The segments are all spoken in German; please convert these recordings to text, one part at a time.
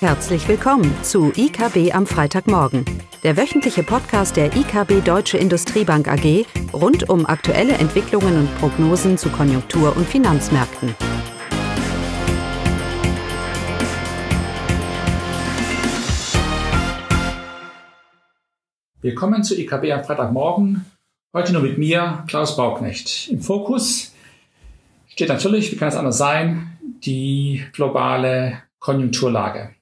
Herzlich willkommen zu IKB am Freitagmorgen, der wöchentliche Podcast der IKB Deutsche Industriebank AG rund um aktuelle Entwicklungen und Prognosen zu Konjunktur- und Finanzmärkten. Willkommen zu IKB am Freitagmorgen. Heute nur mit mir, Klaus Bauknecht. Im Fokus steht natürlich, wie kann es anders sein, die globale Konjunkturlage.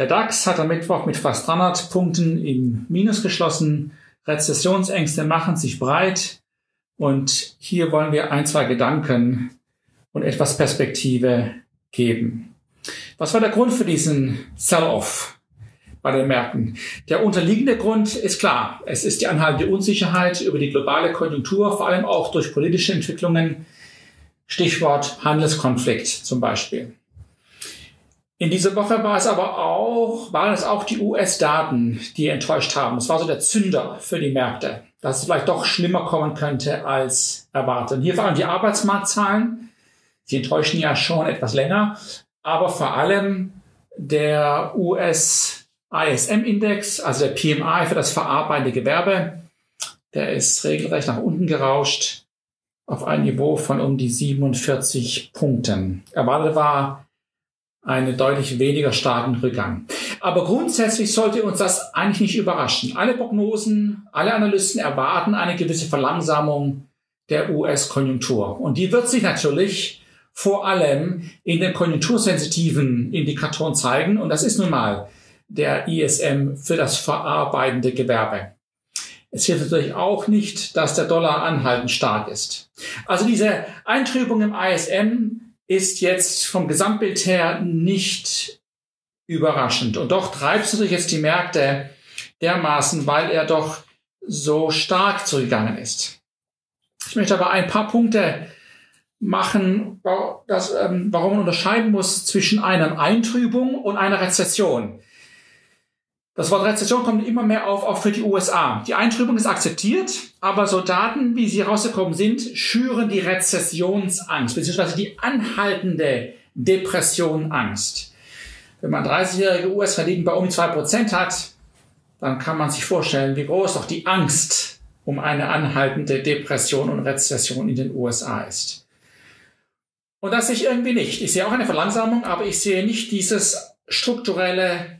Der DAX hat am Mittwoch mit fast 300 Punkten im Minus geschlossen. Rezessionsängste machen sich breit. Und hier wollen wir ein, zwei Gedanken und etwas Perspektive geben. Was war der Grund für diesen Sell-off bei den Märkten? Der unterliegende Grund ist klar. Es ist die anhaltende Unsicherheit über die globale Konjunktur, vor allem auch durch politische Entwicklungen. Stichwort Handelskonflikt zum Beispiel. In dieser Woche war es aber auch, waren es auch die US-Daten, die enttäuscht haben. Es war so der Zünder für die Märkte, dass es vielleicht doch schlimmer kommen könnte als erwartet. Hier vor allem die Arbeitsmarktzahlen. Die enttäuschen ja schon etwas länger. Aber vor allem der US ISM-Index, also der PMI für das verarbeitende Gewerbe, der ist regelrecht nach unten gerauscht auf ein Niveau von um die 47 Punkten. Erwartet war einen deutlich weniger starken Rückgang. Aber grundsätzlich sollte uns das eigentlich nicht überraschen. Alle Prognosen, alle Analysten erwarten eine gewisse Verlangsamung der US-Konjunktur. Und die wird sich natürlich vor allem in den konjunktursensitiven Indikatoren zeigen. Und das ist nun mal der ISM für das verarbeitende Gewerbe. Es hilft natürlich auch nicht, dass der Dollar anhaltend stark ist. Also diese Eintrübung im ISM ist jetzt vom Gesamtbild her nicht überraschend. Und doch treibt es natürlich jetzt die Märkte dermaßen, weil er doch so stark zurückgegangen ist. Ich möchte aber ein paar Punkte machen, das, ähm, warum man unterscheiden muss zwischen einer Eintrübung und einer Rezession. Das Wort Rezession kommt immer mehr auf, auch für die USA. Die Eintrübung ist akzeptiert, aber so Daten, wie sie rausgekommen sind, schüren die Rezessionsangst, beziehungsweise die anhaltende Depressionangst. Wenn man 30-jährige US-Renditen bei um die 2% hat, dann kann man sich vorstellen, wie groß doch die Angst um eine anhaltende Depression und Rezession in den USA ist. Und das sehe ich irgendwie nicht. Ich sehe auch eine Verlangsamung, aber ich sehe nicht dieses strukturelle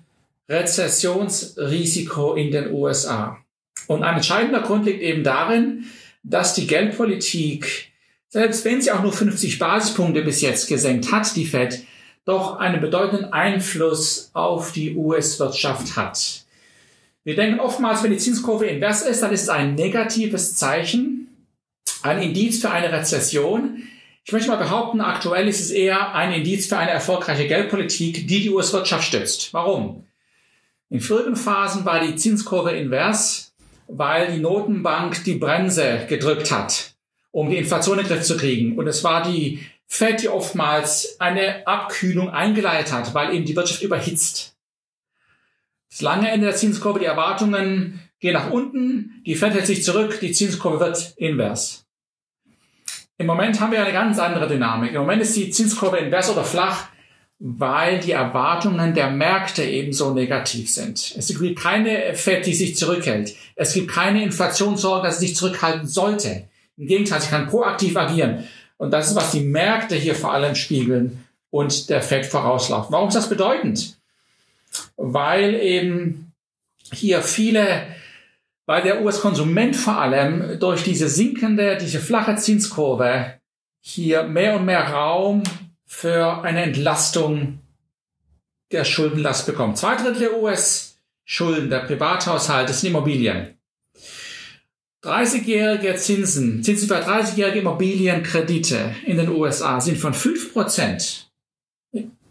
Rezessionsrisiko in den USA. Und ein entscheidender Grund liegt eben darin, dass die Geldpolitik, selbst wenn sie auch nur 50 Basispunkte bis jetzt gesenkt hat, die Fed, doch einen bedeutenden Einfluss auf die US-Wirtschaft hat. Wir denken oftmals, wenn die Zinskurve invers ist, dann ist es ein negatives Zeichen, ein Indiz für eine Rezession. Ich möchte mal behaupten, aktuell ist es eher ein Indiz für eine erfolgreiche Geldpolitik, die die US-Wirtschaft stützt. Warum? In früheren Phasen war die Zinskurve invers, weil die Notenbank die Bremse gedrückt hat, um die Inflation in den Griff zu kriegen. Und es war die Fed, die oftmals eine Abkühlung eingeleitet hat, weil eben die Wirtschaft überhitzt. Das lange Ende der Zinskurve, die Erwartungen gehen nach unten, die Fed hält sich zurück, die Zinskurve wird invers. Im Moment haben wir eine ganz andere Dynamik. Im Moment ist die Zinskurve invers oder flach weil die Erwartungen der Märkte ebenso negativ sind. Es gibt keine Fed, die sich zurückhält. Es gibt keine Inflationssorge, dass sie sich zurückhalten sollte. Im Gegenteil, sie kann proaktiv agieren. Und das ist, was die Märkte hier vor allem spiegeln und der Fed vorauslaufen. Warum ist das bedeutend? Weil eben hier viele, weil der US-Konsument vor allem durch diese sinkende, diese flache Zinskurve hier mehr und mehr Raum für eine Entlastung der Schuldenlast bekommt. Zwei Drittel der US-Schulden der Privathaushalte sind Immobilien. 30-jährige Zinsen, Zinsen für 30-jährige Immobilienkredite in den USA sind von 5%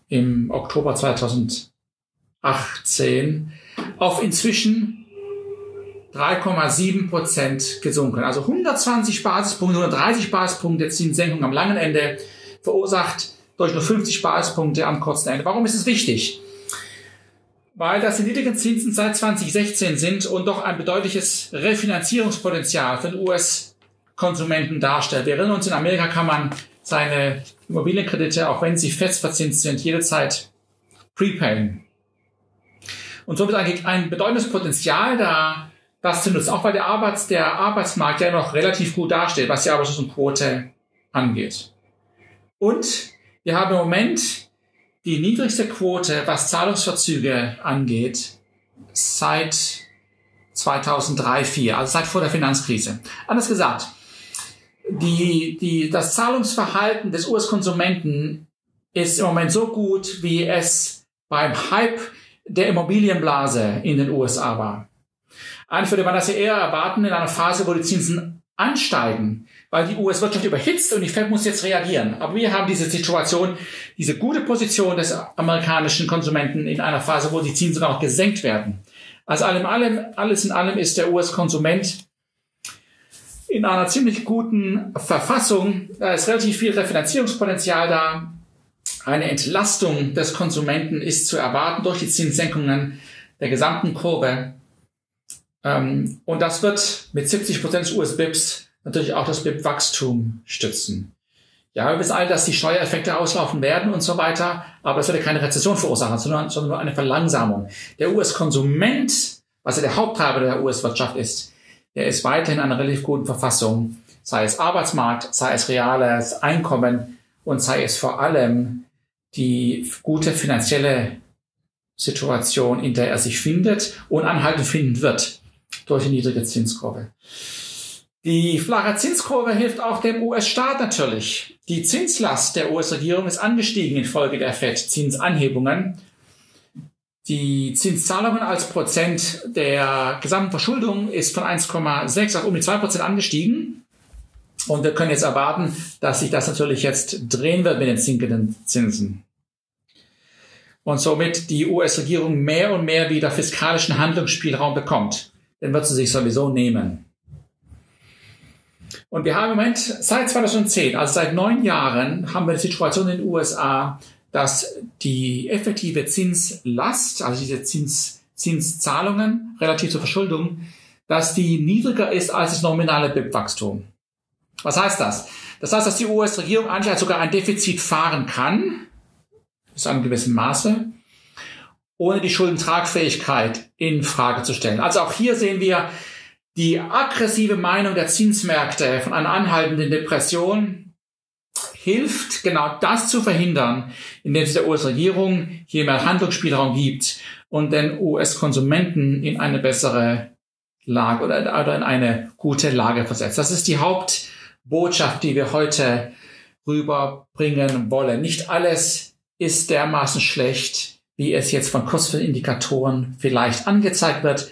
im Oktober 2018 auf inzwischen 3,7% gesunken. Also 120 Basispunkte, 130 Basispunkte Zinssenkung am langen Ende verursacht durch nur 50 Basispunkte am kurzen Ende. Warum ist es wichtig? Weil das die niedrigen Zinsen seit 2016 sind und doch ein bedeutliches Refinanzierungspotenzial für den US-Konsumenten darstellt. Wir erinnern uns, in Amerika kann man seine Immobilienkredite, auch wenn sie fest verzinst sind, jederzeit prepayen. Und somit eigentlich ein bedeutendes Potenzial da, das zu nutzen, auch weil der, Arbeits-, der Arbeitsmarkt ja noch relativ gut dasteht, was die Arbeitslosenquote angeht. Und wir haben im Moment die niedrigste Quote, was Zahlungsverzüge angeht, seit 2003, 2004, also seit vor der Finanzkrise. Anders gesagt, die, die, das Zahlungsverhalten des US-Konsumenten ist im Moment so gut, wie es beim Hype der Immobilienblase in den USA war. Eigentlich würde man das ja eher erwarten in einer Phase, wo die Zinsen ansteigen, weil die US-Wirtschaft überhitzt und die Fed muss jetzt reagieren. Aber wir haben diese Situation, diese gute Position des amerikanischen Konsumenten in einer Phase, wo die Zinsen auch gesenkt werden. Also allem, allem, alles in allem ist der US-Konsument in einer ziemlich guten Verfassung. Da ist relativ viel Refinanzierungspotenzial da. Eine Entlastung des Konsumenten ist zu erwarten durch die Zinssenkungen der gesamten Kurve. Ähm, und das wird mit 70 Prozent des US-BIPs natürlich auch das BIP-Wachstum stützen. Ja, wir wissen alle, dass die Steuereffekte auslaufen werden und so weiter, aber das wird keine Rezession verursachen, sondern, sondern nur eine Verlangsamung. Der US-Konsument, was ja der Haupttreiber der US-Wirtschaft ist, der ist weiterhin in einer relativ guten Verfassung, sei es Arbeitsmarkt, sei es reales Einkommen und sei es vor allem die gute finanzielle Situation, in der er sich findet und anhaltend finden wird durch die niedrige Zinskurve. Die flache Zinskurve hilft auch dem US-Staat natürlich. Die Zinslast der US-Regierung ist angestiegen infolge der FED-Zinsanhebungen. Die Zinszahlungen als Prozent der gesamten Verschuldung ist von 1,6 auf um die 2 Prozent angestiegen. Und wir können jetzt erwarten, dass sich das natürlich jetzt drehen wird mit den sinkenden Zinsen. Und somit die US-Regierung mehr und mehr wieder fiskalischen Handlungsspielraum bekommt. Den wird sie sich sowieso nehmen. Und wir haben im Moment seit 2010, also seit neun Jahren, haben wir die Situation in den USA, dass die effektive Zinslast, also diese Zins, Zinszahlungen relativ zur Verschuldung, dass die niedriger ist als das nominale BIP-Wachstum. Was heißt das? Das heißt, dass die US-Regierung eigentlich sogar ein Defizit fahren kann, bis zu einem gewissen Maße, ohne die Schuldentragfähigkeit in Frage zu stellen. Also auch hier sehen wir, die aggressive Meinung der Zinsmärkte von einer anhaltenden Depression hilft, genau das zu verhindern, indem es der US-Regierung hier mehr Handlungsspielraum gibt und den US-Konsumenten in eine bessere Lage oder, oder in eine gute Lage versetzt. Das ist die Hauptbotschaft, die wir heute rüberbringen wollen. Nicht alles ist dermaßen schlecht, wie es jetzt von Kursindikatoren vielleicht angezeigt wird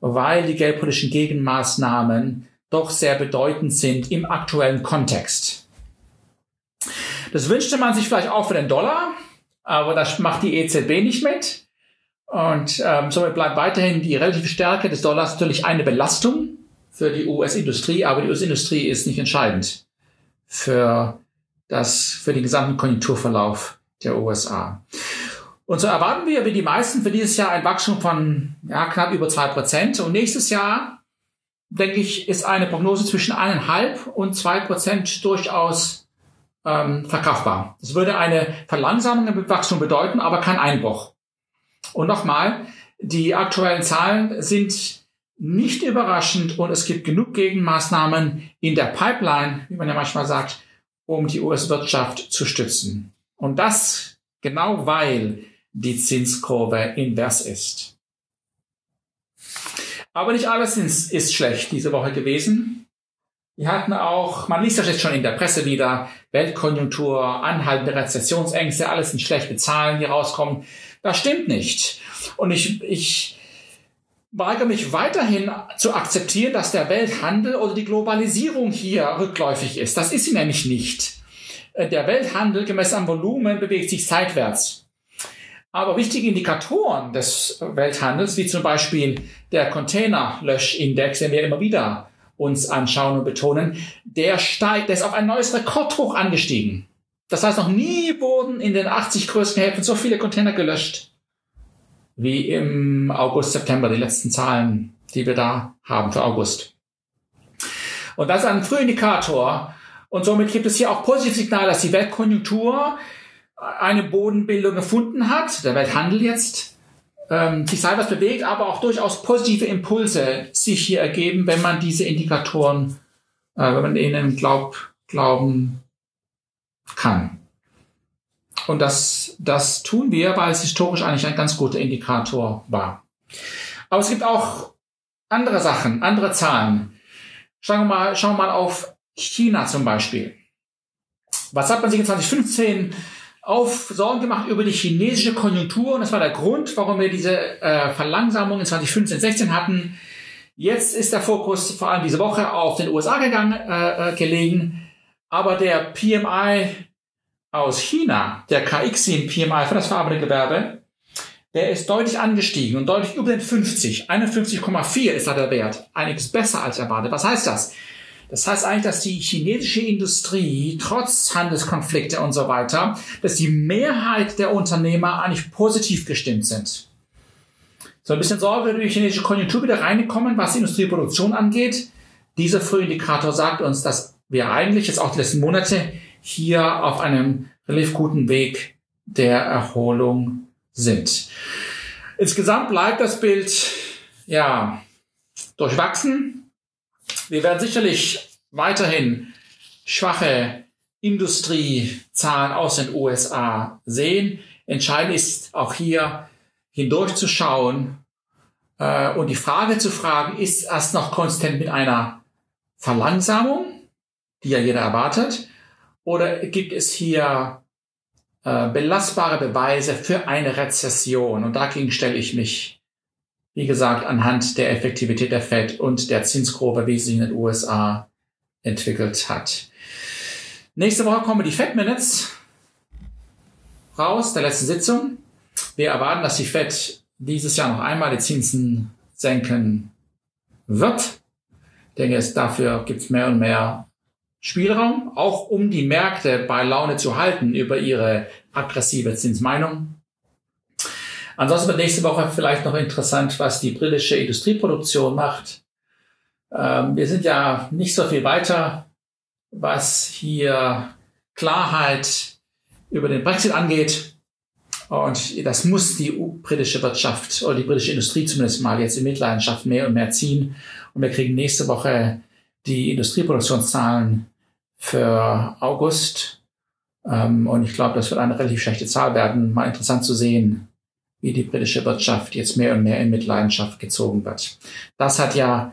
weil die geldpolitischen Gegenmaßnahmen doch sehr bedeutend sind im aktuellen Kontext. Das wünschte man sich vielleicht auch für den Dollar, aber das macht die EZB nicht mit. Und ähm, somit bleibt weiterhin die relative Stärke des Dollars natürlich eine Belastung für die US-Industrie, aber die US-Industrie ist nicht entscheidend für das, für den gesamten Konjunkturverlauf der USA. Und so erwarten wir, wie die meisten, für dieses Jahr ein Wachstum von ja, knapp über zwei Prozent. Und nächstes Jahr, denke ich, ist eine Prognose zwischen eineinhalb und zwei Prozent durchaus ähm, verkraftbar. Das würde eine Verlangsamung im Wachstum bedeuten, aber kein Einbruch. Und nochmal, die aktuellen Zahlen sind nicht überraschend und es gibt genug Gegenmaßnahmen in der Pipeline, wie man ja manchmal sagt, um die US-Wirtschaft zu stützen. Und das genau weil die Zinskurve invers ist. Aber nicht alles ist schlecht diese Woche gewesen. Wir hatten auch, man liest das jetzt schon in der Presse wieder, Weltkonjunktur, anhaltende Rezessionsängste, alles sind schlechte Zahlen, die rauskommen. Das stimmt nicht. Und ich, ich weigere mich weiterhin zu akzeptieren, dass der Welthandel oder die Globalisierung hier rückläufig ist. Das ist sie nämlich nicht. Der Welthandel gemäß am Volumen bewegt sich seitwärts. Aber wichtige Indikatoren des Welthandels, wie zum Beispiel der Containerlöschindex, den wir immer wieder uns anschauen und betonen, der steigt, der ist auf ein neues Rekordhoch angestiegen. Das heißt, noch nie wurden in den 80 größten Häfen so viele Container gelöscht wie im August, September, die letzten Zahlen, die wir da haben für August. Und das ist ein Frühindikator. Und somit gibt es hier auch positive Signale, dass die Weltkonjunktur eine Bodenbildung gefunden hat, der Welthandel jetzt, ähm, sich seitwärts bewegt, aber auch durchaus positive Impulse sich hier ergeben, wenn man diese Indikatoren, äh, wenn man ihnen glaub, glauben kann. Und das, das tun wir, weil es historisch eigentlich ein ganz guter Indikator war. Aber es gibt auch andere Sachen, andere Zahlen. Schauen wir mal, schauen wir mal auf China zum Beispiel. Was hat man sich in 2015 auf Sorgen gemacht über die chinesische Konjunktur? Und das war der Grund, warum wir diese äh, Verlangsamung in 2015, 16 hatten. Jetzt ist der Fokus vor allem diese Woche auf den USA gegangen, äh, äh, gelegen. Aber der PMI aus China, der KX PMI für das verarbeitete Gewerbe, der ist deutlich angestiegen und deutlich über den 50. 51,4 ist da der Wert. Einiges besser als erwartet. Was heißt das? Das heißt eigentlich, dass die chinesische Industrie trotz Handelskonflikte und so weiter, dass die Mehrheit der Unternehmer eigentlich positiv gestimmt sind. So ein bisschen Sorge über die chinesische Konjunktur wieder reingekommen, was die Industrieproduktion angeht. Dieser Frühindikator sagt uns, dass wir eigentlich jetzt auch die letzten Monate hier auf einem relativ guten Weg der Erholung sind. Insgesamt bleibt das Bild ja durchwachsen. Wir werden sicherlich weiterhin schwache Industriezahlen aus den USA sehen. Entscheidend ist auch hier hindurchzuschauen äh, und die Frage zu fragen, ist erst noch konsistent mit einer Verlangsamung, die ja jeder erwartet, oder gibt es hier äh, belastbare Beweise für eine Rezession? Und dagegen stelle ich mich, wie gesagt, anhand der Effektivität der Fed und der Zinskurve, wie sie in den USA entwickelt hat. Nächste Woche kommen die Fed Minutes raus, der letzten Sitzung. Wir erwarten, dass die Fed dieses Jahr noch einmal die Zinsen senken wird. Ich denke, es dafür gibt es mehr und mehr Spielraum, auch um die Märkte bei Laune zu halten über ihre aggressive Zinsmeinung. Ansonsten wird nächste Woche vielleicht noch interessant, was die britische Industrieproduktion macht. Ähm, wir sind ja nicht so viel weiter, was hier Klarheit über den Brexit angeht. Und das muss die britische Wirtschaft oder die britische Industrie zumindest mal jetzt in Mitleidenschaft mehr und mehr ziehen. Und wir kriegen nächste Woche die Industrieproduktionszahlen für August. Ähm, und ich glaube, das wird eine relativ schlechte Zahl werden. Mal interessant zu sehen, wie die britische Wirtschaft jetzt mehr und mehr in Mitleidenschaft gezogen wird. Das hat ja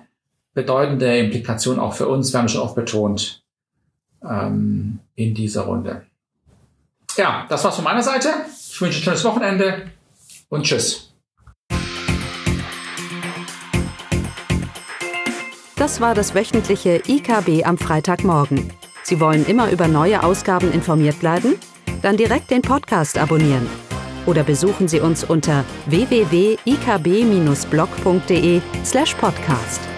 bedeutende Implikationen auch für uns. Wir haben schon oft betont ähm, in dieser Runde. Ja, das war's von meiner Seite. Ich wünsche ein schönes Wochenende und tschüss. Das war das wöchentliche IKB am Freitagmorgen. Sie wollen immer über neue Ausgaben informiert bleiben? Dann direkt den Podcast abonnieren. Oder besuchen Sie uns unter www.ikb-blog.de slash podcast.